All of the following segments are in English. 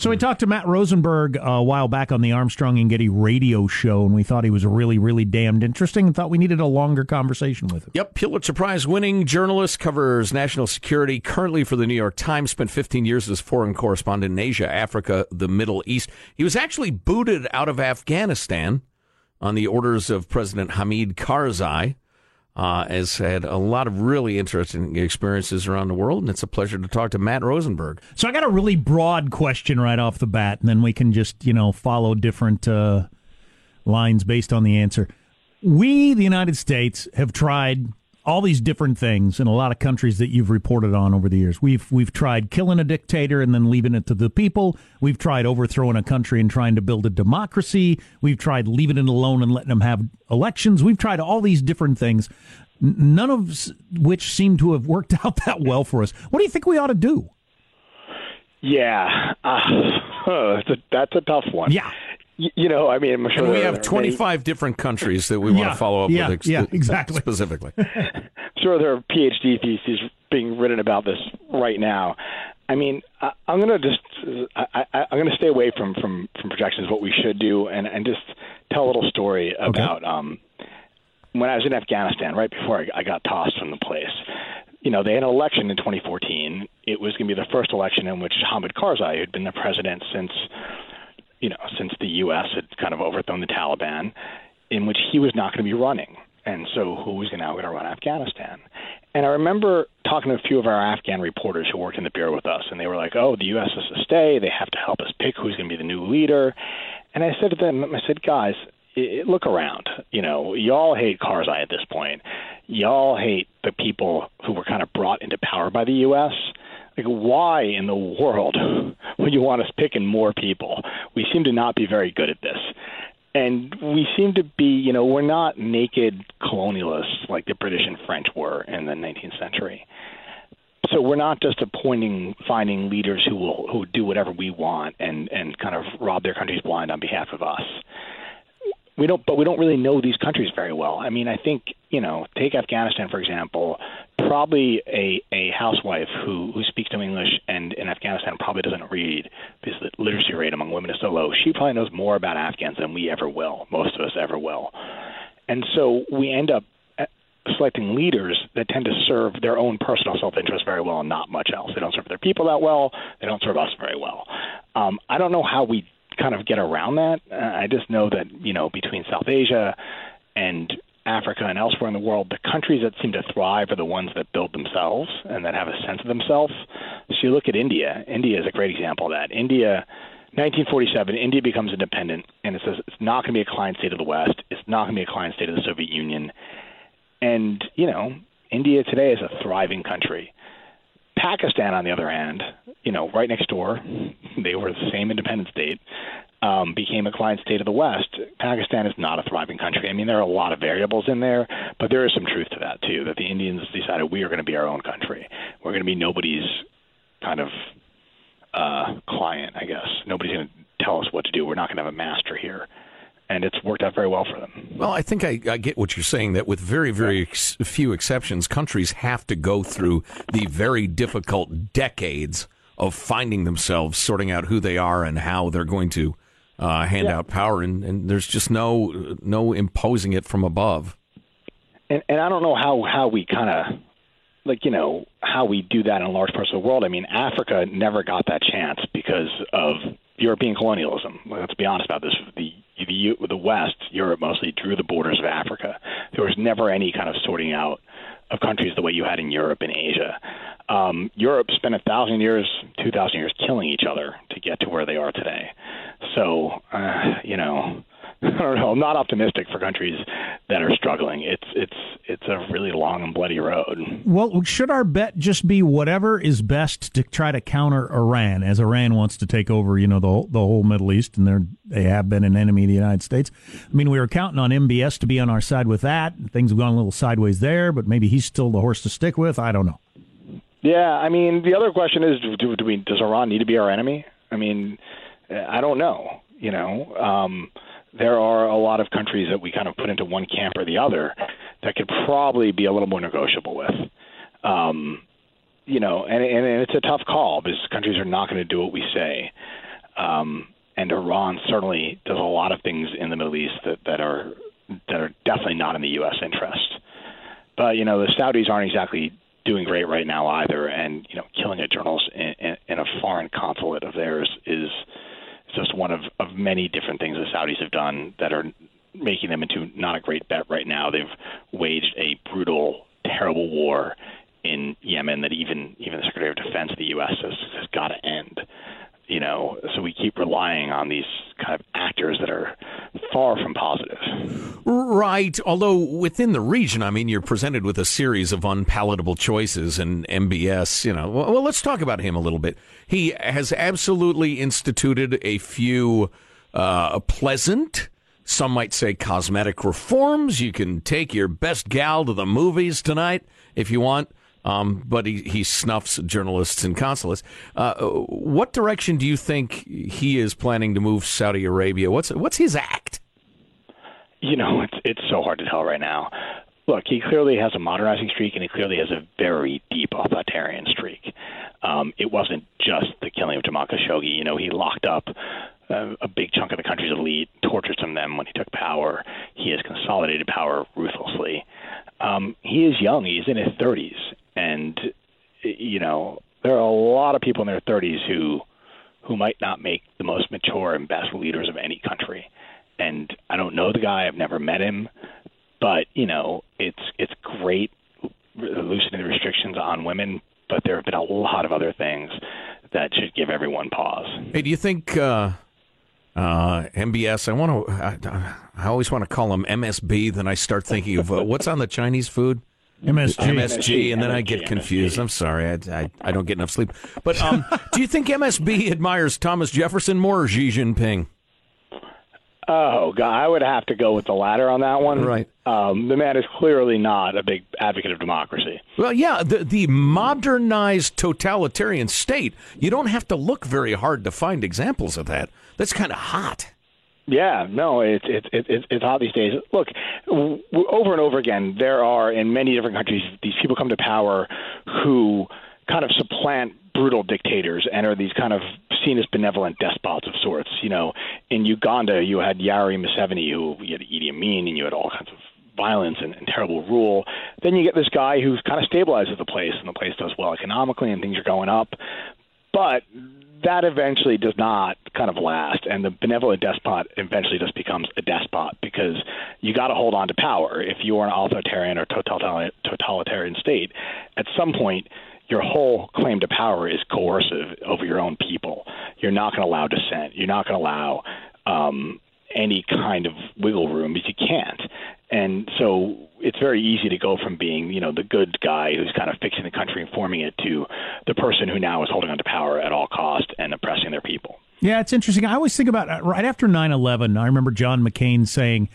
So we talked to Matt Rosenberg uh, a while back on the Armstrong and Getty radio show, and we thought he was really, really damned interesting and thought we needed a longer conversation with him. Yep, Pulitzer Prize winning journalist, covers national security, currently for the New York Times, spent 15 years as foreign correspondent in Asia, Africa, the Middle East. He was actually booted out of Afghanistan on the orders of President Hamid Karzai uh, has had a lot of really interesting experiences around the world, and it's a pleasure to talk to Matt Rosenberg. So I got a really broad question right off the bat, and then we can just you know follow different uh, lines based on the answer. We, the United States, have tried all these different things in a lot of countries that you've reported on over the years. We've we've tried killing a dictator and then leaving it to the people. We've tried overthrowing a country and trying to build a democracy. We've tried leaving it alone and letting them have elections. We've tried all these different things, none of which seem to have worked out that well for us. What do you think we ought to do? Yeah, uh, that's, a, that's a tough one. Yeah you know, I mean, I'm sure and we have 25 many... different countries that we want to follow up yeah, with. Ex- yeah, exactly. Specifically. I'm sure there are PhD theses being written about this right now. I mean, I, am going to just, I, am going to stay away from, from, from projections, what we should do, and, and just tell a little story about okay. um, when I was in Afghanistan, right before I, I got tossed from the place you know, they had an election in 2014. It was going to be the first election in which Hamid Karzai, who'd been the president since you know, since the U.S. had kind of overthrown the Taliban, in which he was not going to be running. And so, who was now going to run Afghanistan? And I remember talking to a few of our Afghan reporters who worked in the bureau with us, and they were like, "Oh, the U.S. has to stay. They have to help us pick who's going to be the new leader." And I said to them, "I said, guys, it, look around. You know, y'all hate Karzai at this point. Y'all hate the people who were kind of brought into power by the U.S." Like, why in the world would you want us picking more people? We seem to not be very good at this. And we seem to be, you know, we're not naked colonialists like the British and French were in the 19th century. So we're not just appointing, finding leaders who will who do whatever we want and and kind of rob their countries blind on behalf of us we don't but we don't really know these countries very well i mean i think you know take afghanistan for example probably a a housewife who who speaks no english and in afghanistan probably doesn't read because the literacy rate among women is so low she probably knows more about afghans than we ever will most of us ever will and so we end up uh, selecting leaders that tend to serve their own personal self-interest very well and not much else. They don't serve their people that well. They don't serve us very well. Um, I don't know how we kind of get around that. Uh, I just know that you know between South Asia and Africa and elsewhere in the world, the countries that seem to thrive are the ones that build themselves and that have a sense of themselves. So you look at India. India is a great example of that. India. 1947, India becomes independent, and it says it's not going to be a client state of the West. It's not going to be a client state of the Soviet Union. And, you know, India today is a thriving country. Pakistan, on the other hand, you know, right next door, they were the same independent state, um, became a client state of the West. Pakistan is not a thriving country. I mean, there are a lot of variables in there, but there is some truth to that too. That the Indians decided we are going to be our own country. We're going to be nobody's kind of uh, client, I guess. Nobody's going to tell us what to do. We're not going to have a master here and it's worked out very well for them. Well, I think I, I get what you're saying that with very, very ex- few exceptions, countries have to go through the very difficult decades of finding themselves, sorting out who they are and how they're going to uh, hand yeah. out power, and, and there's just no no imposing it from above. And, and I don't know how how we kind of like you know how we do that in large parts of the world. I mean, Africa never got that chance because of European colonialism. Let's be honest about this. The the the West, Europe mostly drew the borders of Africa. There was never any kind of sorting out of countries the way you had in Europe and Asia. Um, Europe spent a thousand years, two thousand years killing each other to get to where they are today. So, uh, you know, I don't know. I'm not optimistic for countries that are struggling. It's it's it's a really long and bloody road. Well, should our bet just be whatever is best to try to counter Iran, as Iran wants to take over, you know, the whole, the whole Middle East, and they're they have been an enemy of the United States. I mean, we were counting on MBS to be on our side with that. Things have gone a little sideways there, but maybe he's still the horse to stick with. I don't know. Yeah, I mean, the other question is, do, do we does Iran need to be our enemy? I mean, I don't know. You know. Um, there are a lot of countries that we kind of put into one camp or the other that could probably be a little more negotiable with. Um, you know, and, and, and it's a tough call because countries are not going to do what we say. Um, and Iran certainly does a lot of things in the Middle East that, that are that are definitely not in the U.S. interest. But you know, the Saudis aren't exactly doing great right now either, and you know, killing a journalist in, in, in a foreign consulate of theirs is just one of, of many different things the Saudis have done that are making them into not a great bet right now. They've waged a brutal, terrible war in Yemen that even even the Secretary of Defense of the U.S. has, has got to end you know, so we keep relying on these kind of actors that are far from positive. Right. Although within the region, I mean, you're presented with a series of unpalatable choices, and MBS, you know, well, let's talk about him a little bit. He has absolutely instituted a few uh, pleasant, some might say cosmetic reforms. You can take your best gal to the movies tonight if you want. Um, but he, he snuffs journalists and consulates. Uh, what direction do you think he is planning to move Saudi Arabia? What's what's his act? You know, it's it's so hard to tell right now. Look, he clearly has a modernizing streak, and he clearly has a very deep authoritarian streak. Um, it wasn't just the killing of Jamal Khashoggi. You know, he locked up uh, a big chunk of the country's elite, tortured some of them when he took power. He has consolidated power ruthlessly. Um, he is young; he's in his 30s, and you know there are a lot of people in their 30s who who might not make the most mature and best leaders of any country. And I don't know the guy; I've never met him, but you know it's it's great loosening the restrictions on women, but there have been a lot of other things that should give everyone pause. Hey, do you think? Uh... Uh, MBS. I want to. I, I, always want to call them MSB. Then I start thinking of uh, what's on the Chinese food. MSG. MSG, and then I get confused. I'm sorry, I, I, I don't get enough sleep. But um, do you think MSB admires Thomas Jefferson more or Xi Jinping? Oh God, I would have to go with the latter on that one. Right. Um, the man is clearly not a big advocate of democracy. Well, yeah, the the modernized totalitarian state. You don't have to look very hard to find examples of that. That's kind of hot. Yeah, no, it's it's it's it's hot these days. Look, over and over again, there are in many different countries these people come to power who kind of supplant brutal dictators and are these kind of seen as benevolent despots of sorts. You know, in Uganda, you had Yoweri Museveni, who you had Idi Amin, and you had all kinds of violence and, and terrible rule. Then you get this guy who kind of stabilizes the place, and the place does well economically, and things are going up. But that eventually does not kind of last, and the benevolent despot eventually just becomes a despot because you got to hold on to power. If you are an authoritarian or totalitarian state, at some point, your whole claim to power is coercive over your own people. You're not going to allow dissent. You're not going to allow um, any kind of wiggle room because you can't. And so it's very easy to go from being, you know, the good guy who's kind of fixing the country and forming it to the person who now is holding on to power at all cost and oppressing their people. Yeah, it's interesting. I always think about uh, right after 9/11, I remember John McCain saying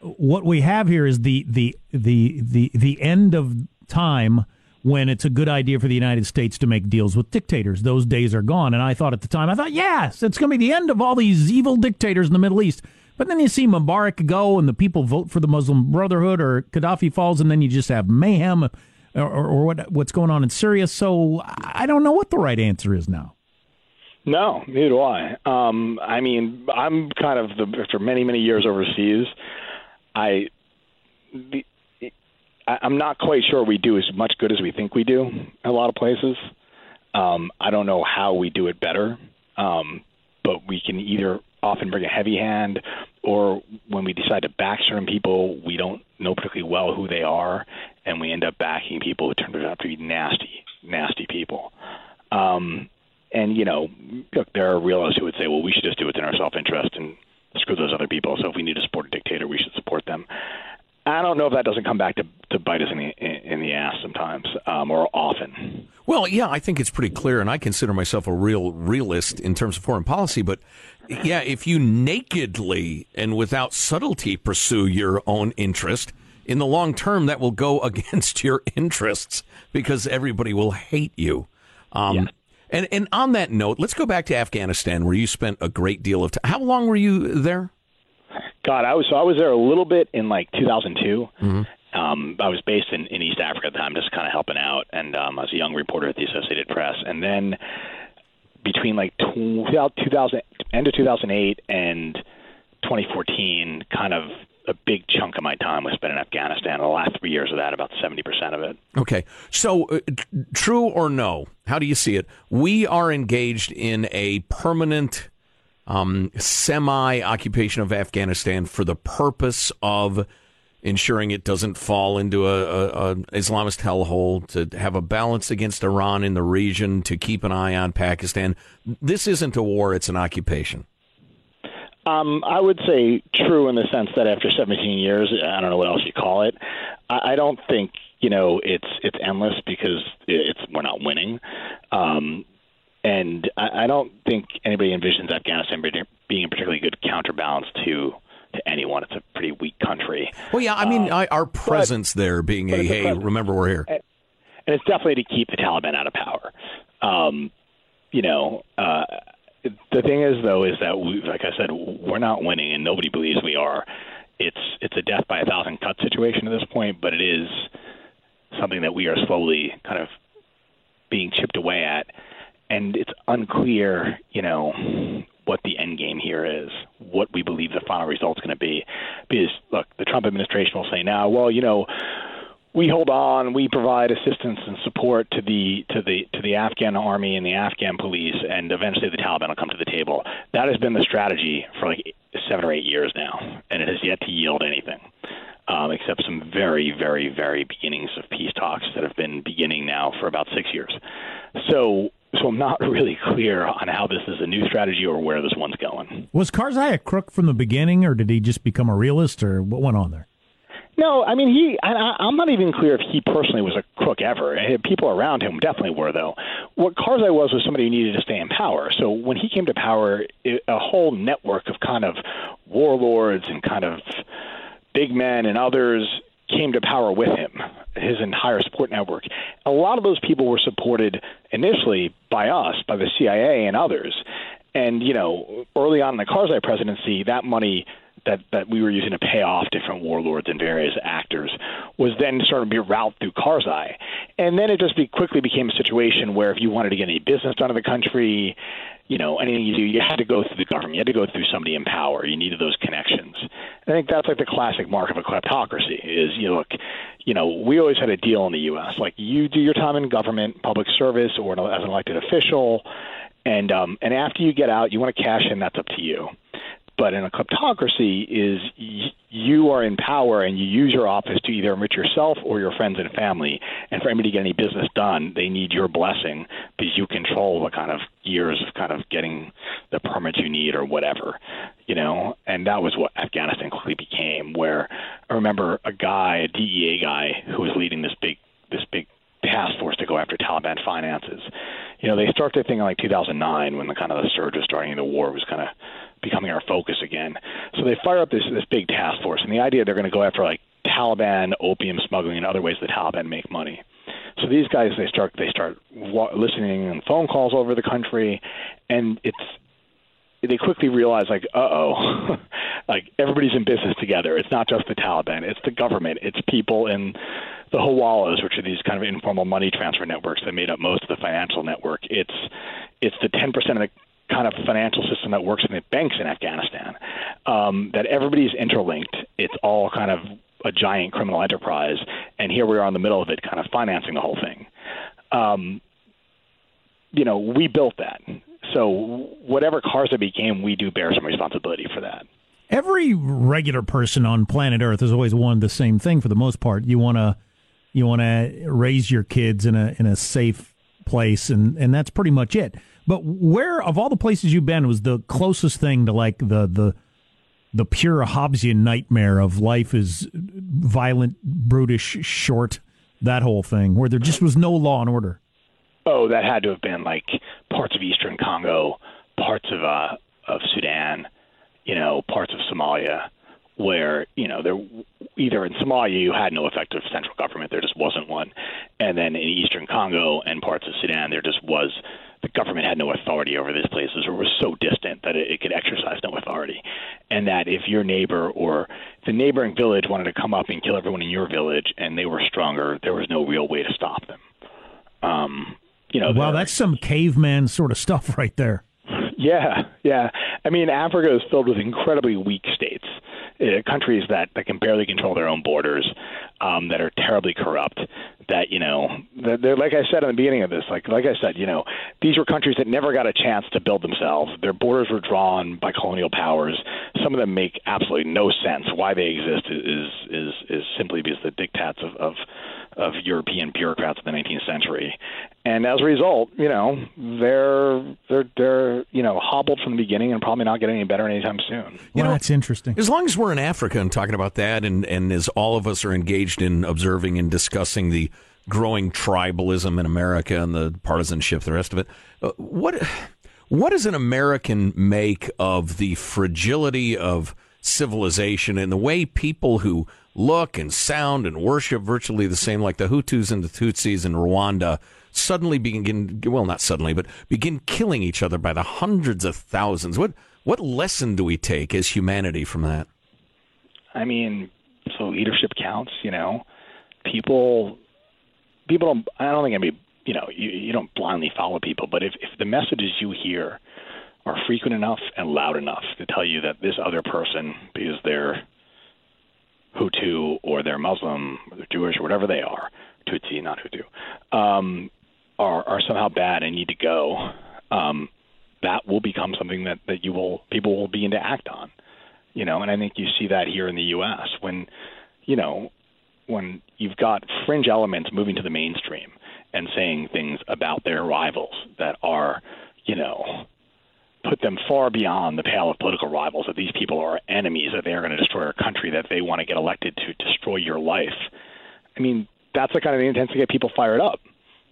what we have here is the the the the the end of time when it's a good idea for the United States to make deals with dictators. Those days are gone. And I thought at the time, I thought, yes, it's going to be the end of all these evil dictators in the Middle East. But then you see Mubarak go and the people vote for the Muslim Brotherhood or Gaddafi falls and then you just have mayhem or, or, or what what's going on in Syria. So I don't know what the right answer is now. No, neither do I. Um, I mean, I'm kind of the after many many years overseas. I the, I'm not quite sure we do as much good as we think we do in a lot of places. Um, I don't know how we do it better, um, but we can either often bring a heavy hand, or when we decide to back certain people, we don't know particularly well who they are, and we end up backing people who turn out to be nasty, nasty people. Um, and you know, look, there are realists who would say, well, we should just do it in our self-interest and screw those other people. So if we need to support a dictator, we should support them. I don't know if that doesn't come back to, to bite us in the in the ass sometimes um, or often. Well, yeah, I think it's pretty clear, and I consider myself a real realist in terms of foreign policy. But yeah, if you nakedly and without subtlety pursue your own interest, in the long term, that will go against your interests because everybody will hate you. Um, yeah. And and on that note, let's go back to Afghanistan, where you spent a great deal of time. How long were you there? God, I was so I was there a little bit in like 2002. Mm-hmm. Um, I was based in, in East Africa at the time, just kind of helping out, and um, I was a young reporter at the Associated Press. And then between like 2000, end of 2008 and 2014, kind of a big chunk of my time was spent in Afghanistan. The last three years of that, about 70% of it. Okay. So, uh, true or no? How do you see it? We are engaged in a permanent um, semi occupation of Afghanistan for the purpose of ensuring it doesn't fall into a, a, a, Islamist hellhole, to have a balance against Iran in the region, to keep an eye on Pakistan. This isn't a war; it's an occupation. Um, I would say true in the sense that after 17 years, I don't know what else you call it. I, I don't think you know it's it's endless because it's we're not winning. Um, and I, I don't think anybody envisions Afghanistan being a particularly good counterbalance to to anyone. It's a pretty weak country. Well, yeah, I mean, um, our presence but, there being a hey, remember we're here, and, and, it's definitely to keep the Taliban out of power. Um, you know, uh, the thing is though is that we, like I said, we're not winning, and nobody believes we are. It's it's a death by a thousand cuts situation at this point, but it is something that we are slowly kind of being chipped away at, and it's unclear, you know, what the end game here is, what we believe the final result is going to be. Because look, the Trump administration will say now, well, you know, we hold on, we provide assistance and support to the to the to the Afghan army and the Afghan police, and eventually the Taliban will come to the table. That has been the strategy for like seven or eight years now, and it has yet to yield anything. Um, except some very, very, very beginnings of peace talks that have been beginning now for about six years. So so I'm not really clear on how this is a new strategy or where this one's going. Was Karzai a crook from the beginning, or did he just become a realist, or what went on there? No, I mean he. I, I'm not even clear if he personally was a crook ever. Eh, people around him definitely were, though. What Karzai was was somebody who needed to stay in power. So when he came to power, it, a whole network of kind of warlords and kind of big men and others came to power with him, his entire support network. A lot of those people were supported initially by us, by the CIA and others. And, you know, early on in the Karzai presidency, that money that, that we were using to pay off different warlords and various actors was then sort to be routed through Karzai. And then it just be, quickly became a situation where if you wanted to get any business done in the country, you know, anything you do, you had to go through the government. You had to go through somebody in power. You needed those connections. I think that's like the classic mark of a kleptocracy is, you look, you know, we always had a deal in the U.S. Like you do your time in government, public service, or as an elected official, and um, and after you get out, you want to cash in. That's up to you. But in a kleptocracy, is y- you are in power and you use your office to either enrich yourself or your friends and family. And for anybody to get any business done, they need your blessing because you control the kind of years of kind of getting the permits you need or whatever, you know. And that was what Afghanistan quickly became. Where I remember a guy, a DEA guy, who was leading this big this big task force to go after Taliban finances. You know, they start their thing in like 2009 when the kind of the surge was starting, the war was kind of becoming our focus again. So they fire up this this big task force, and the idea they're going to go after like Taliban opium smuggling and other ways that Taliban make money. So these guys they start they start listening on phone calls over the country, and it's they quickly realize like uh oh, like everybody's in business together. It's not just the Taliban, it's the government, it's people in the Hawalas, which are these kind of informal money transfer networks that made up most of the financial network. It's it's the 10% of the kind of financial system that works in the banks in Afghanistan. Um, that everybody's interlinked. It's all kind of a giant criminal enterprise, and here we are in the middle of it, kind of financing the whole thing. Um, you know, we built that. So whatever Karzai became, we do bear some responsibility for that. Every regular person on planet Earth has always wanted the same thing for the most part. You want to you want to raise your kids in a in a safe place, and and that's pretty much it. But where of all the places you've been was the closest thing to like the the the pure Hobbesian nightmare of life is violent, brutish, short, that whole thing, where there just was no law and order. Oh, that had to have been like parts of eastern Congo, parts of uh, of Sudan, you know, parts of Somalia, where you know there either in Somalia you had no effective central government, there just wasn't one, and then in eastern Congo and parts of Sudan there just was the government had no authority over these places or was so distant that it, it could exercise no authority. And that if your neighbor or the neighboring village wanted to come up and kill everyone in your village and they were stronger, there was no real way to stop them. Um, you know, wow, that's some caveman sort of stuff right there. Yeah, yeah. I mean, Africa is filled with incredibly weak states, uh, countries that, that can barely control their own borders, um, that are terribly corrupt. That you know, that they're like I said in the beginning of this, like like I said, you know, these were countries that never got a chance to build themselves. Their borders were drawn by colonial powers. Some of them make absolutely no sense. Why they exist is is is simply because the diktats of, of of European bureaucrats in the 19th century, and as a result, you know, they're they're they're you know hobbled from the beginning and probably not getting any better anytime soon. You You well, know, that's interesting. As long as we're in Africa and talking about that, and, and as all of us are engaged in observing and discussing the growing tribalism in America and the partisanship, the rest of it, uh, what what does an American make of the fragility of civilization and the way people who look and sound and worship virtually the same, like the Hutus and the Tutsis in Rwanda, suddenly begin well, not suddenly, but begin killing each other by the hundreds of thousands? What what lesson do we take as humanity from that? I mean, so leadership counts. You know, people people don't. I don't think I mean. You know, you, you don't blindly follow people, but if if the messages you hear are frequent enough and loud enough to tell you that this other person, because they're Hutu or they're Muslim or they're Jewish or whatever they are, Tutsi, not Hutu, um, are are somehow bad and need to go, um, that will become something that that you will people will begin to act on. You know, and I think you see that here in the U.S. when, you know, when you've got fringe elements moving to the mainstream and saying things about their rivals that are, you know, put them far beyond the pale of political rivals, that these people are enemies, that they are going to destroy our country, that they want to get elected to destroy your life. I mean, that's the kind of thing that tends to get people fired up,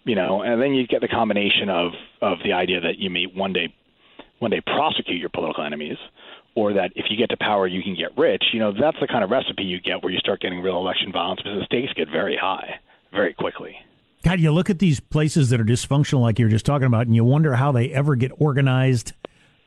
you know, and then you get the combination of, of the idea that you may one day one day prosecute your political enemies or that if you get to power you can get rich, you know, that's the kind of recipe you get where you start getting real election violence because the stakes get very high very quickly. God, you look at these places that are dysfunctional, like you were just talking about, and you wonder how they ever get organized.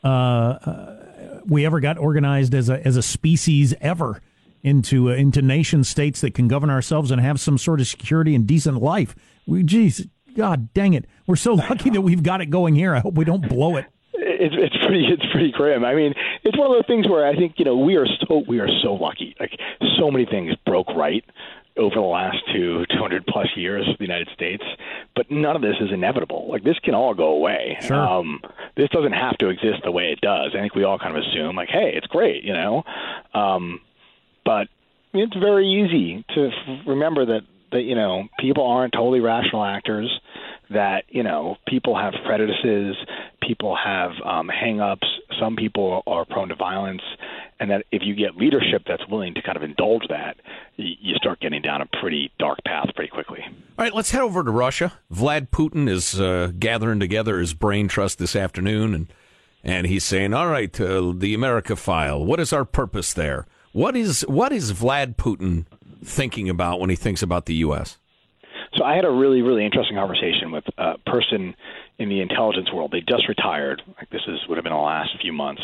Uh, uh, we ever got organized as a as a species ever into uh, into nation states that can govern ourselves and have some sort of security and decent life. We, geez, God dang it, we're so lucky that we've got it going here. I hope we don't blow it. It's it's pretty it's pretty grim. I mean, it's one of those things where I think you know we are so we are so lucky. Like so many things broke right over the last two 200 plus years of the United States, but none of this is inevitable. Like this can all go away. Sure. Um, this doesn't have to exist the way it does. I think we all kind of assume like, hey, it's great, you know. Um, but it's very easy to f- remember that that you know people aren't totally rational actors. That you know people have prejudices, people have um, hang-ups. Some people are prone to violence, and that if you get leadership that's willing to kind of indulge that, you, start getting down a pretty dark path pretty quickly. All right, let's head over to Russia. Vlad Putin is uh, gathering together his brain trust this afternoon, and and he's saying, "All right, uh, the America file. What is our purpose there? What is what is Vlad Putin thinking about when he thinks about the U.S.?" So I had a really, really interesting conversation with a person in the intelligence world. They just retired. Like this is would have been the last few months,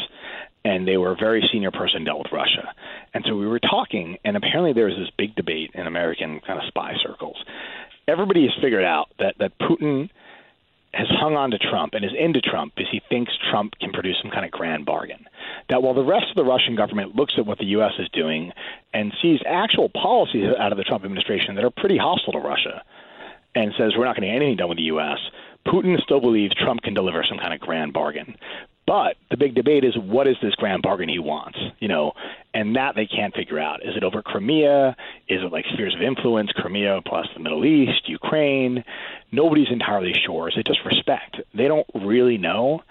and they were a very senior person dealt with Russia. And so we were talking, and apparently there was this big debate in American kind of spy circles. Everybody has figured out that that Putin has hung on to Trump and is into Trump because he thinks Trump can produce some kind of grand bargain. That while the rest of the Russian government looks at what the U.S. is doing and sees actual policies out of the Trump administration that are pretty hostile to Russia and says we're not going to get anything done with the U.S., Putin still believes Trump can deliver some kind of grand bargain. But the big debate is what is this grand bargain he wants, you know, and that they can't figure out. Is it over Crimea? Is it like spheres of influence, Crimea plus the Middle East, Ukraine? Nobody's entirely sure. Is it just respect? They don't really know,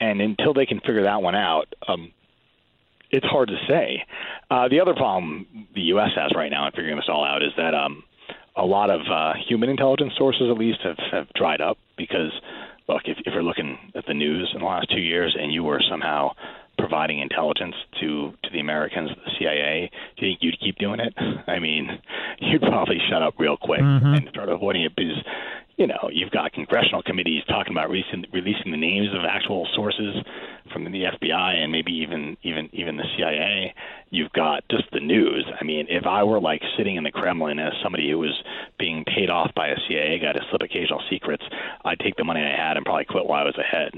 and until they can figure that one out, um, it's hard to say. Uh, the other problem the U.S. has right now in figuring this all out is that um, a lot of uh, human intelligence sources, at least, have, have dried up because look, if, if you're looking at the news in the last two years and you were somehow providing intelligence to to the Americans, the CIA, do you think you'd keep doing it? I mean, you'd probably shut up real quick Mm-hmm. and start avoiding it because you know you've got congressional committees talking about releasing releasing the names of actual sources from the FBI and maybe even even even the CIA. You've got just the news. I mean, if I were like sitting in the Kremlin as somebody who was being paid off by a CIA guy to slip occasional secrets, I'd take the money I had and probably quit while I was ahead.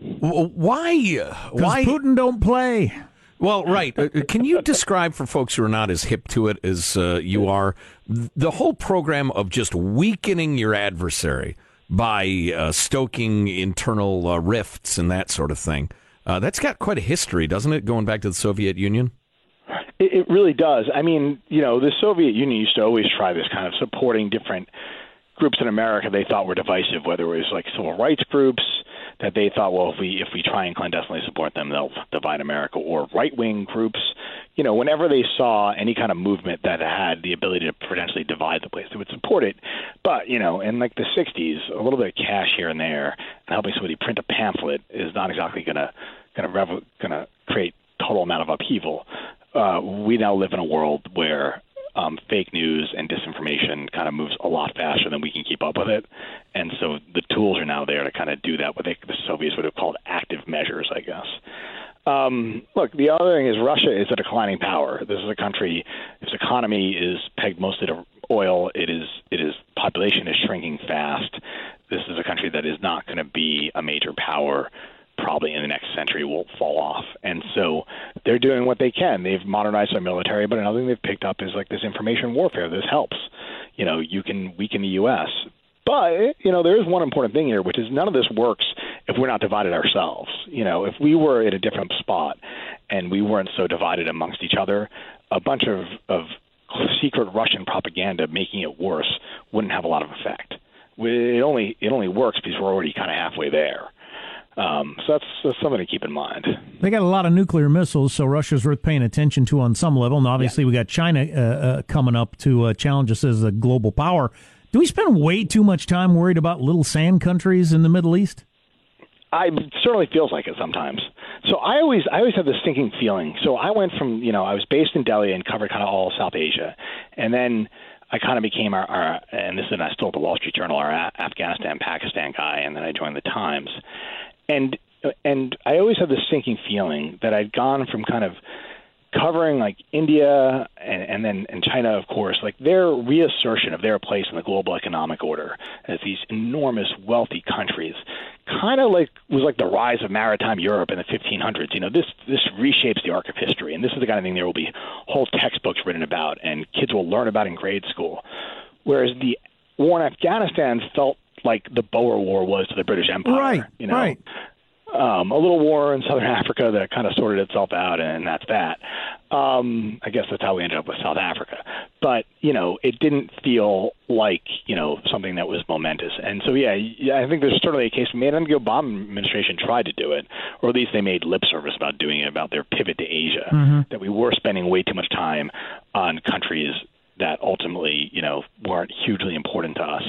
Why? Why Putin don't play? Well, right. Uh, uh, can you describe for folks who are not as hip to it as uh, you are the whole program of just weakening your adversary by uh, stoking internal uh, rifts and that sort of thing? Uh, that's got quite a history, doesn't it? Going back to the Soviet Union. It, it really does. I mean, you know, the Soviet Union used to always try this kind of supporting different groups in America they thought were divisive, whether it was like civil rights groups that they thought, well, if we if we try and clandestinely support them, they'll divide America, or right wing groups. You know, whenever they saw any kind of movement that had the ability to potentially divide the place, they would support it. But you know, in like the '60s, a little bit of cash here and there, and helping somebody print a pamphlet is not exactly going to going to rev- to create total amount of upheaval. Uh, we now live in a world where um, fake news and disinformation kind of moves a lot faster than we can keep up with it. And so the tools are now there to kind of do that, what they, the Soviets would have called active measures, I guess. Um, look, the other thing is Russia is a declining power. This is a country whose economy is pegged mostly to oil. It is it is population is shrinking fast. This is a country that is not going to be a major power probably in the next century will fall off. And so they're doing what they can. They've modernized their military, but another thing they've picked up is like this information warfare. This helps. You know, you can weaken the U.S. But you know, there is one important thing here, which is none of this works if we're not divided ourselves. You know, if we were at a different spot and we weren't so divided amongst each other, a bunch of of secret Russian propaganda making it worse wouldn't have a lot of effect. It only it only works because we're already kind of halfway there. Um, so that's, that's, something to keep in mind. They got a lot of nuclear missiles, so Russia's worth paying attention to on some level. And obviously, yeah. we got China uh, uh, coming up to uh, challenge us as a global power. Do we spend way too much time worried about little sand countries in the Middle East? I certainly feels like it sometimes. So I always I always have this thinking feeling. So I went from you know I was based in Delhi and covered kind of all of South Asia, and then I kind of became our, our and this is I still at the Wall Street Journal our Afghanistan Pakistan guy, and then I joined the Times and and I always had this sinking feeling that I'd gone from kind of covering like India and, and then and China, of course, like their reassertion of their place in the global economic order as these enormous wealthy countries, kind of like was like the rise of maritime Europe in the 1500s. You know, this this reshapes the arc of history, and this is the kind of thing there will be whole textbooks written about, and kids will learn about in grade school. Whereas the war in Afghanistan felt like the Boer War was to the British Empire. Right. You know? Right. Um, a little war in southern Africa that kind of sorted itself out, and that's that. Um, I guess that's how we ended up with South Africa. But you know, it didn't feel like you know something that was momentous. And so, yeah, yeah I think there's certainly a case made. I think the Obama administration tried to do it, or at least they made lip service about doing it about their pivot to Asia. Mm-hmm. That we were spending way too much time on countries that ultimately, you know, weren't hugely important to us.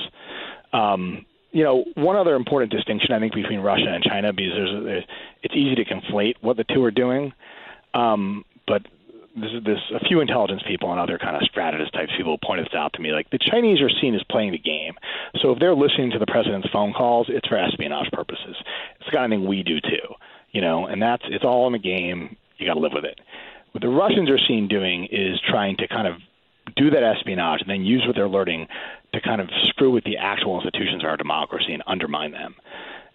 Um, you know, one other important distinction I think between Russia and China, because there's, there's it's easy to conflate what the two are doing, um, but this is this a few intelligence people and other kind of strategist types people pointed this out to me. Like the Chinese are seen as playing the game, so if they're listening to the president's phone calls, it's for espionage purposes. It's the kind of thing we do too, you know, and that's it's all in the game. You got to live with it. What the Russians are seen doing is trying to kind of do that espionage and then use what they're learning to kind of screw with the actual institutions of our democracy and undermine them.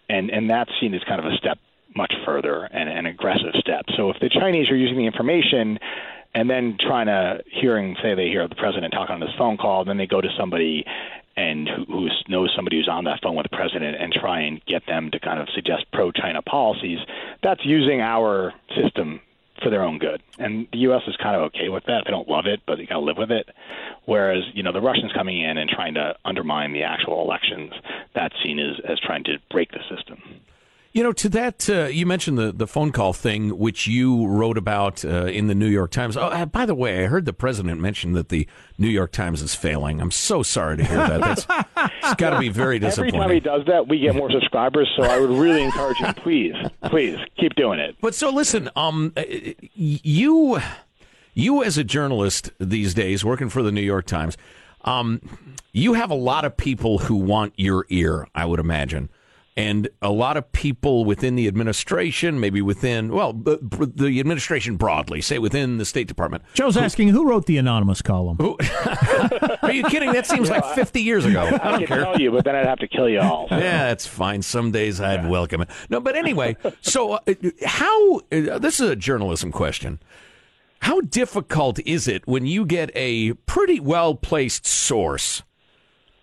And and that's seen as kind of a step much further and an aggressive step. So if the Chinese are using the information and then trying to hearing say they hear the president talk on this phone call, then they go to somebody and who, knows somebody who's on that phone with the president and try and get them to kind of suggest pro-China policies. That's using our system for their own good. And the U.S. is kind of okay with that. They don't love it, but they got to live with it. Whereas, you know, the Russians coming in and trying to undermine the actual elections, that's seen as, as trying to break the system. You know, to that, uh, you mentioned the, the phone call thing, which you wrote about uh, in the New York Times. Oh, uh, by the way, I heard the president mention that the New York Times is failing. I'm so sorry to hear that. That's it's got to be very disappointing. Every time he does that, we get more subscribers. So I would really encourage him, please, please keep doing it. But so listen, um, uh, you, you as a journalist these days, working for the New York Times, um, you have a lot of people who want your ear. I would imagine. And a lot of people within the administration, maybe within, well, the, the administration broadly, say within the State Department. Joe's asking who wrote the anonymous column. Are you kidding? That seems like 50 years ago. I I don't care. tell you, but then I'd have to kill you all. Yeah, that's fine. Some days I'd welcome it. No, but anyway, so uh, how uh, this is a journalism question. How difficult is it when you get a pretty well placed source?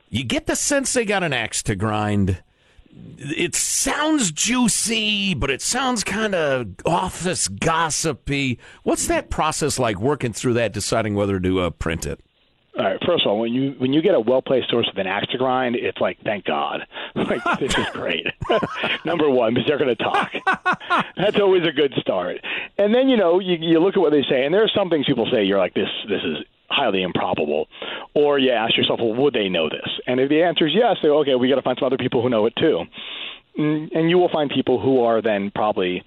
You get the sense they got an axe to grind. It sounds juicy, but it sounds kind of office gossipy. What's that process like working through that, deciding whether to uh, print it? All right. First of all, when you when you get a well placed source with an axe to grind, it's like thank God. Like this is great. Number one, because they're going to talk. That's always a good start. And then you know you you look at what they say, and there are some things people say you're like this this is highly improbable, or you ask yourself, well, would they know this? And if the answer is yes, they go, okay, we got to find some other people who know it too. Mm, And you will find people who are then probably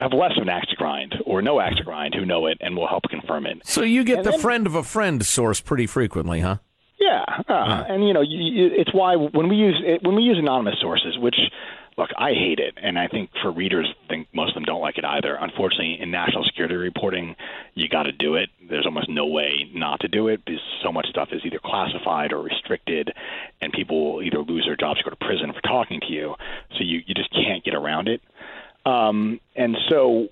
have less of an axe to grind or no axe to grind who know it and will help confirm it. So you get And the then- friend of a friend source pretty frequently, huh? Yeah, uh, and you know, you, you, it's why when we use it, when we use anonymous sources, which look, I hate it, and I think for readers, I think most of them don't like it either. Unfortunately, in national security reporting, you got to do it. There's almost no way not to do it because so much stuff is either classified or restricted, and people will either lose their jobs or go to prison for talking to you. So you you just can't get around it. Um, and so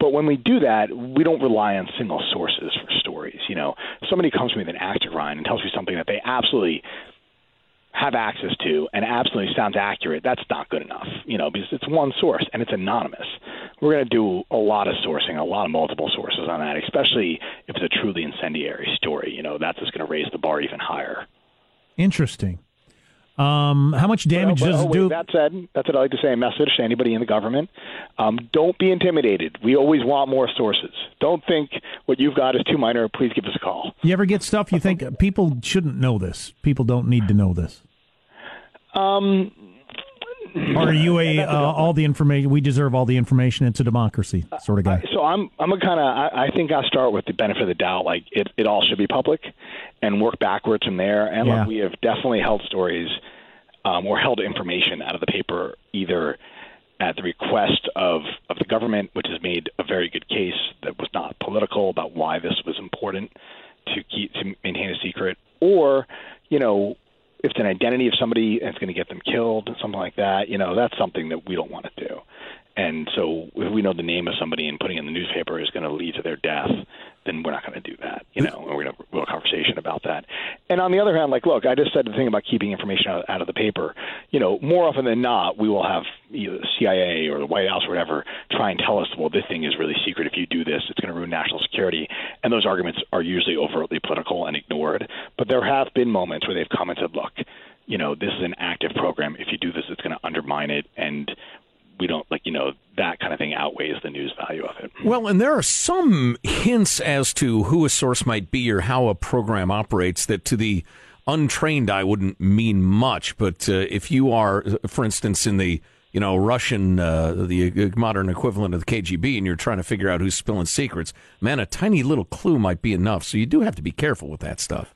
but when we do that, we don't rely on single sources for stories. You know, somebody comes to me with an to grind and tells me something that they absolutely have access to and absolutely sounds accurate. That's not good enough. You know, because it's one source and it's anonymous. We're going to do a lot of sourcing, a lot of multiple sources on that, especially if it's a truly incendiary story. You know, that's just going to raise the bar even higher. Interesting. Um, how much damage But, does oh, it do? That said, that's what I like to say. A message to anybody in the government: um, Don't be intimidated. We always want more sources. Don't think what you've got is too minor. Please give us a call. You ever get stuff you think people shouldn't know this? People don't need to know this. Um, are you a uh, all the information? We deserve all the information. It's a democracy sort of guy. so I'm I'm a kind of I, I think I start with the benefit of the doubt. Like it it all should be public, and work backwards from there. And Yeah. look, we have definitely held stories um, or held information out of the paper either at the request of of the government, which has made a very good case that was not political about why this was important to keep to maintain a secret, or you know. If it's an identity of somebody it's going to get them killed, something like that, you know, that's something that we don't want to do. And so, if we know the name of somebody and putting it in the newspaper is going to lead to their death, then we're not going to do that. You mm-hmm. know, and we're going to have a real conversation about that. And on the other hand, like, look, I just said the thing about keeping information out, out of the paper. You know, more often than not, we will have either the CIA or the White House or whatever try and tell us, well, this thing is really secret. If you do this, it's going to ruin national security. And those arguments are usually overtly political and ignored. But there have been moments where they've commented, look, you know, this is an active program. If you do this, it's going to undermine it. And we don't like you know that kind of thing outweighs the news value of it. Well, and there are some hints as to who a source might be or how a program operates that to the untrained eye wouldn't mean much. But uh, if you are, for instance, in the you know Russian, uh, the modern equivalent of the KGB, and you're trying to figure out who's spilling secrets, man, a tiny little clue might be enough. So you do have to be careful with that stuff.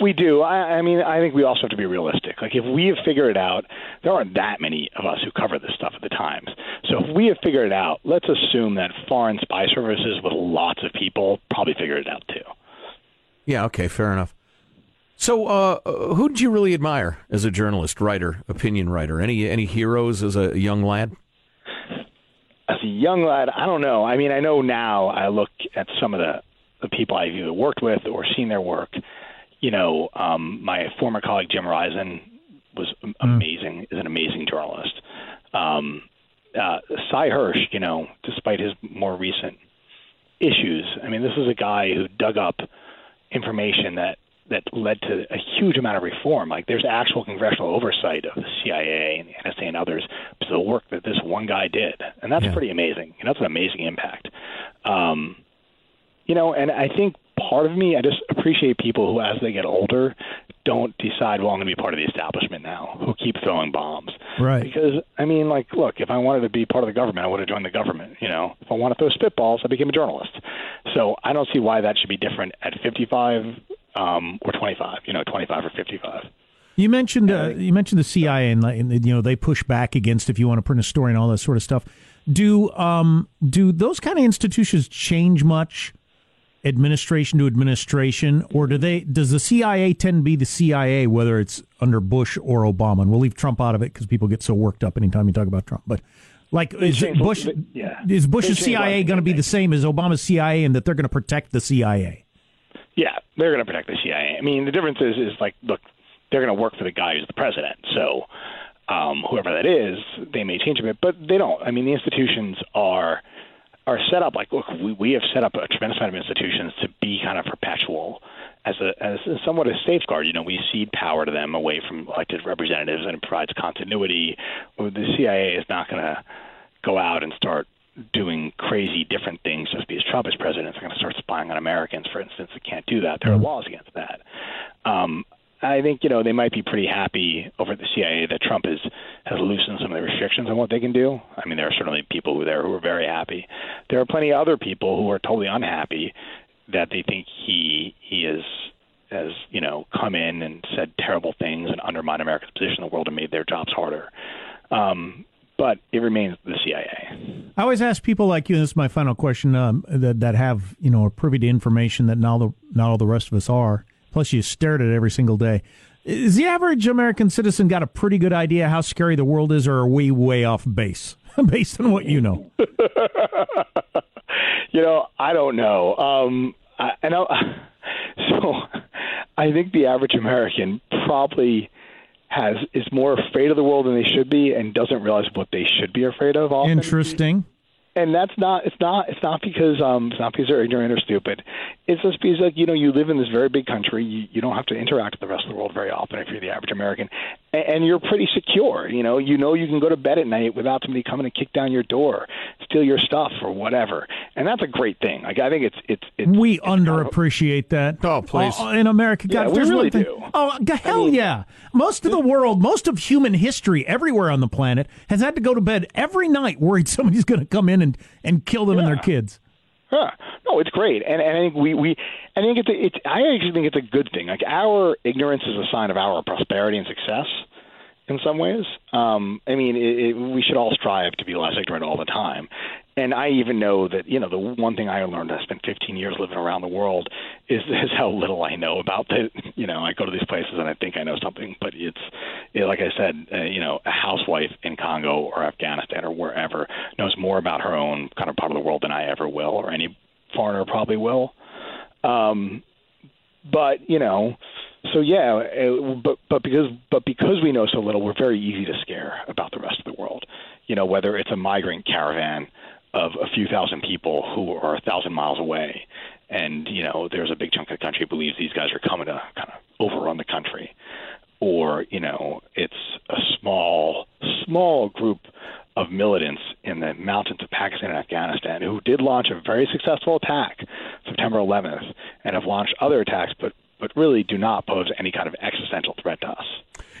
We do. I, I mean, I think we also have to be realistic. Like, if we have figured it out, there aren't that many of us who cover this stuff at the Times. So, if we have figured it out, let's assume that foreign spy services with lots of people probably figured it out too. Yeah. Okay. Fair enough. So, uh, who did you really admire as a journalist, writer, opinion writer? Any any heroes as a young lad? As a young lad, I don't know. I mean, I know now. I look at some of the the people I've either worked with or seen their work. You know, um, my former colleague Jim Risen was amazing. Is an amazing journalist. Um, uh, Sy Hersh, you know, despite his more recent issues, I mean, this is a guy who dug up information that that led to a huge amount of reform. Like there's actual congressional oversight of the CIA and the NSA and others to the work that this one guy did, and that's Yeah. pretty amazing. And that's an amazing impact. Um, you know, and I think part of me, I just appreciate people who, as they get older, don't decide, well, I'm going to be part of the establishment now, who keep throwing bombs. Right. Because, I mean, like, look, if I wanted to be part of the government, I would have joined the government. You know, if I want to throw spitballs, I became a journalist. So I don't see why that should be different at 55 um, or 25, you know, 25 or 55. You mentioned uh, you mentioned the CIA and, and you know they push back against if you want to print a story and all that sort of stuff. Do um do those kind of institutions change much? Administration to administration, or do they? Does the CIA tend to be the CIA, whether it's under Bush or Obama? And we'll leave Trump out of it because people get so worked up anytime you talk about Trump. But like, is Bush yeah. is Bush's CIA going to be the same as Obama's CIA, and that they're going to protect the CIA? Yeah, they're going to protect the CIA. I mean, the difference is is like, look, they're going to work for the guy who's the president, so. Um, whoever that is, they may change a bit, but they don't. I mean, the institutions are are set up like look we, we have set up a tremendous amount of institutions to be kind of perpetual as a as a, somewhat a safeguard you know we cede power to them away from elected representatives and it provides continuity the CIA is not going to go out and start doing crazy different things just because Trump is president. They're going to start spying on Americans, for instance. They can't do that. There are mm-hmm. laws against that. Um, I think you know they might be pretty happy over at the CIA that Trump has has loosened some of the restrictions on what they can do. I mean, there are certainly people who there who are very happy. There are plenty of other people who are totally unhappy that they think he he is has you know come in and said terrible things and undermined America's position in the world and made their jobs harder. Um, but it remains the CIA. I always ask people like you. This is my final question. Um, that that have you know are privy to information that not all the not all the rest of us are. Plus, you stare at it every single day. Is the average American citizen got a pretty good idea how scary the world is, or are we way off base based on what you know? you know, I don't know. Um, I, I. So, I think the average American probably has is more afraid of the world than they should be, and doesn't realize what they should be afraid of. Often. Interesting and that's not it's not it's not because um it's not because they're ignorant or stupid. It's just because like you know you live in this very big country. You, you don't have to interact with the rest of the world very often if you're the average american and, and you're pretty secure you know? You know you can go to bed at night without somebody coming and kick down your door steal your stuff or whatever. And that's a great thing. Like i think it's it's, it's we it's underappreciate kind of, that. Oh please. Uh, in america God, yeah, we really do. Oh hell I mean, yeah. Most of the world most of human history everywhere on the planet has had to go to bed every night worried somebody's going to come in and and kill them yeah. and their kids. Huh. No, it's great, and, and I think we, we I think it's, it's I actually think it's a good thing. Like our ignorance is a sign of our prosperity and success in some ways. Um, I mean, it, it, we should all strive to be less ignorant all the time, and I even know that you know the one thing I learned. I spent 15 years living around the world. Is is how little I know about the. You know, I go to these places and I think I know something, but it's it, like I said. Uh, you know, a housewife in Congo or Afghanistan or wherever knows more about her own kind of part of the world than I ever will, or any foreigner probably will. Um, but you know, so yeah, it, but but because but because we know so little, we're very easy to scare about the rest of the world. You know, whether it's a migrant caravan of a few thousand people who are a thousand miles away, and you know there's a big chunk of the country believes these guys are coming to kind of overrun the country, or you know it's a small small group of militants in the mountains of Pakistan and Afghanistan who did launch a very successful attack September 11th and have launched other attacks, but but really do not pose any kind of existential threat to us.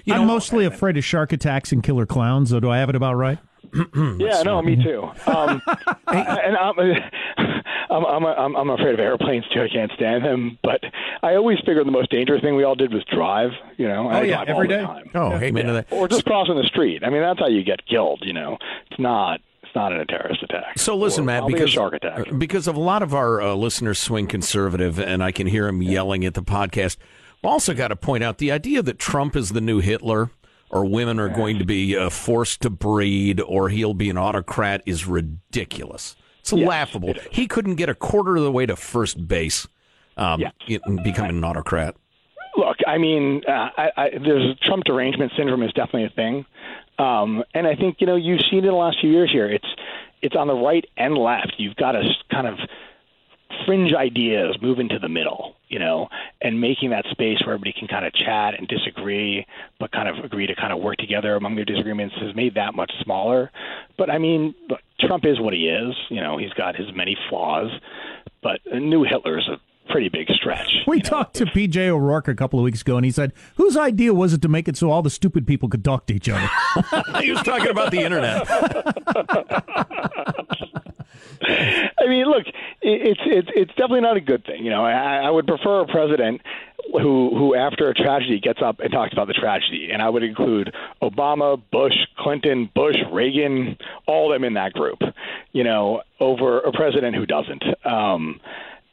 You I'm know, mostly afraid of shark attacks and killer clowns. Though, do I have it about right? Yeah, no, me too. Um, I, and I'm, I'm, I'm, I'm, I'm afraid of airplanes too. I can't stand them. But I always figured the most dangerous thing we all did was drive. You know, oh I yeah, every day. Oh, yeah. amen yeah. to that. Or just crossing the street. I mean, that's how you get killed. You know, it's not it's not a terrorist attack. So listen, Matt, because shark attack. because of a lot of our uh, listeners swing conservative, and I can hear them yelling at the podcast. Also, got to point out the idea that Trump is the new Hitler or women are going to be uh, forced to breed or he'll be an autocrat is ridiculous. It's yes, laughable. It he couldn't get a quarter of the way to first base um, yes. becoming an autocrat. Look, I mean, uh, I, I, there's Trump derangement syndrome is definitely a thing, um, and I think you know you've seen it in the last few years here. It's it's on the right and left. You've got to kind of fringe ideas move into the middle, you know, and making that space where everybody can kind of chat and disagree, but kind of agree to kind of work together among their disagreements has made that much smaller. But I mean, look, Trump is what he is. You know, he's got his many flaws, but a new Hitler is a pretty big stretch. We talked know? to PJ O'Rourke a couple of weeks ago, and he said, "Whose idea was it to make it so all the stupid people could talk to each other?" he was talking about the internet. It's it's it's definitely not a good thing. You know, I, I would prefer a president who who after a tragedy gets up and talks about the tragedy, and I would include Obama, Bush, Clinton, Bush, Reagan, all of them in that group. You know, over a president who doesn't. Um,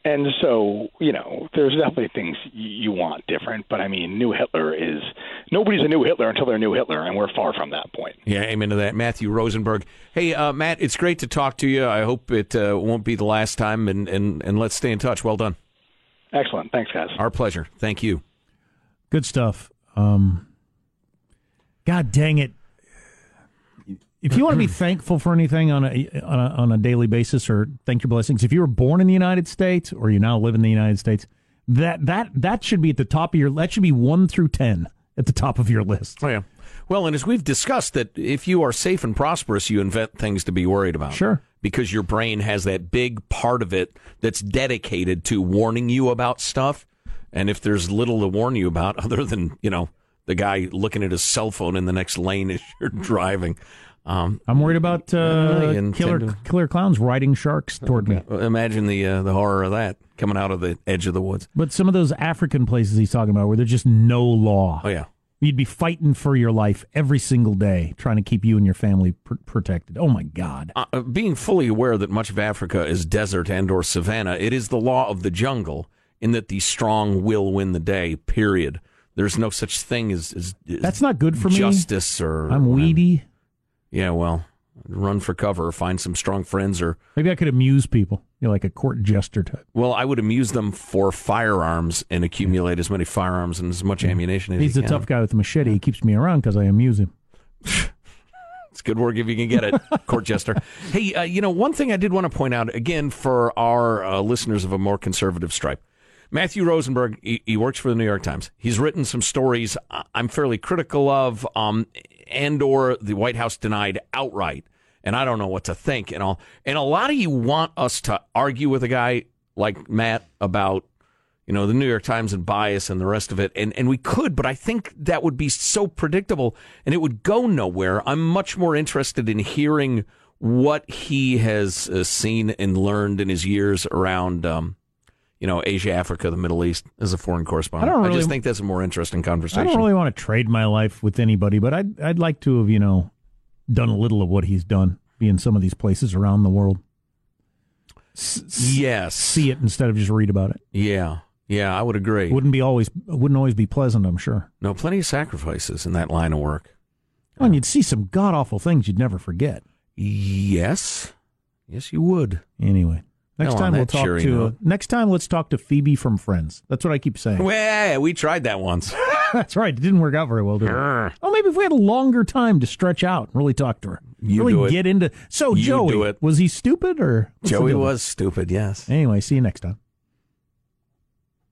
and so, you know, there's definitely things you want different, but I mean, new Hitler is nobody's a new Hitler until they're a new Hitler, and we're far from that point. Yeah, amen to that. Matthew Rosenberg. Hey, uh, Matt, it's great to talk to you. I hope it uh, won't be the last time, and, and, and let's stay in touch. Well done. Excellent. Thanks, guys. Our pleasure. Thank you. Good stuff. Um, God dang it. If you want to be thankful for anything on a, on a on a daily basis, or thank your blessings, if you were born in the United States or you now live in the United States, that that that should be at the top of your. That should be one through ten at the top of your list. Oh yeah. Well, and as we've discussed, that if you are safe and prosperous, you invent things to be worried about. Sure. Because your brain has that big part of it that's dedicated to warning you about stuff. And if there's little to warn you about, other than you know the guy looking at his cell phone in the next lane as you're driving. Um, I'm worried about uh, killer to- killer clowns riding sharks toward me. imagine the uh, the horror of that coming out of the edge of the woods. But some of those African places he's talking about, where there's just no law, Oh yeah. you'd be fighting for your life every single day, trying to keep you and your family pr- protected. Oh my God! uh, being fully aware that much of Africa is desert and or savanna, it is the law of the jungle in that the strong will win the day. Period. There's no such thing as, as, as That's not good for me. justice or I'm weedy. Yeah, well, run for cover, or find some strong friends, or Maybe I could amuse people, you know, like a court jester type. well, I would amuse them for firearms and accumulate as many firearms and as much ammunition as He's you the can. tough guy with a machete. He keeps me around because I amuse him. It's good work if you can get it, court jester. Hey, uh, you know, one thing I did want to point out again for our uh, listeners of a more conservative stripe. Matthew Rosenberg, he, he works for the New York Times. He's written some stories I- I'm fairly critical of, um, and or the White House denied outright. And I don't know what to think and all. And a lot of you want us to argue with a guy like Matt about you know, the New York Times and bias and the rest of it. And, and we could, but I think that would be so predictable and it would go nowhere. I'm much more interested in hearing what he has uh, seen and learned in his years around, um, you know, Asia, Africa, the Middle East as a foreign correspondent. I don't really- just think that's a more interesting conversation. I don't really want to trade my life with anybody, but I'd I'd like to have you know done a little of what he's done, be in some of these places around the world, S- yes. see it instead of just read about it. Yeah. Yeah, I would agree. Wouldn't be always wouldn't always be pleasant, I'm sure. no, plenty of sacrifices in that line of work. Oh, and you'd see some god awful things you'd never forget. Yes. Yes, you would. Anyway, next time we'll talk to. note. Uh, next time, let's talk to Phoebe from Friends. That's what I keep saying. Well, we tried that once. That's right. It didn't work out very well, did it? Oh, maybe if we had a longer time to stretch out and really talk to her, You really do it. get into. So You Joey, do it. was he stupid or Joey was stupid, yes. Anyway, see you next time.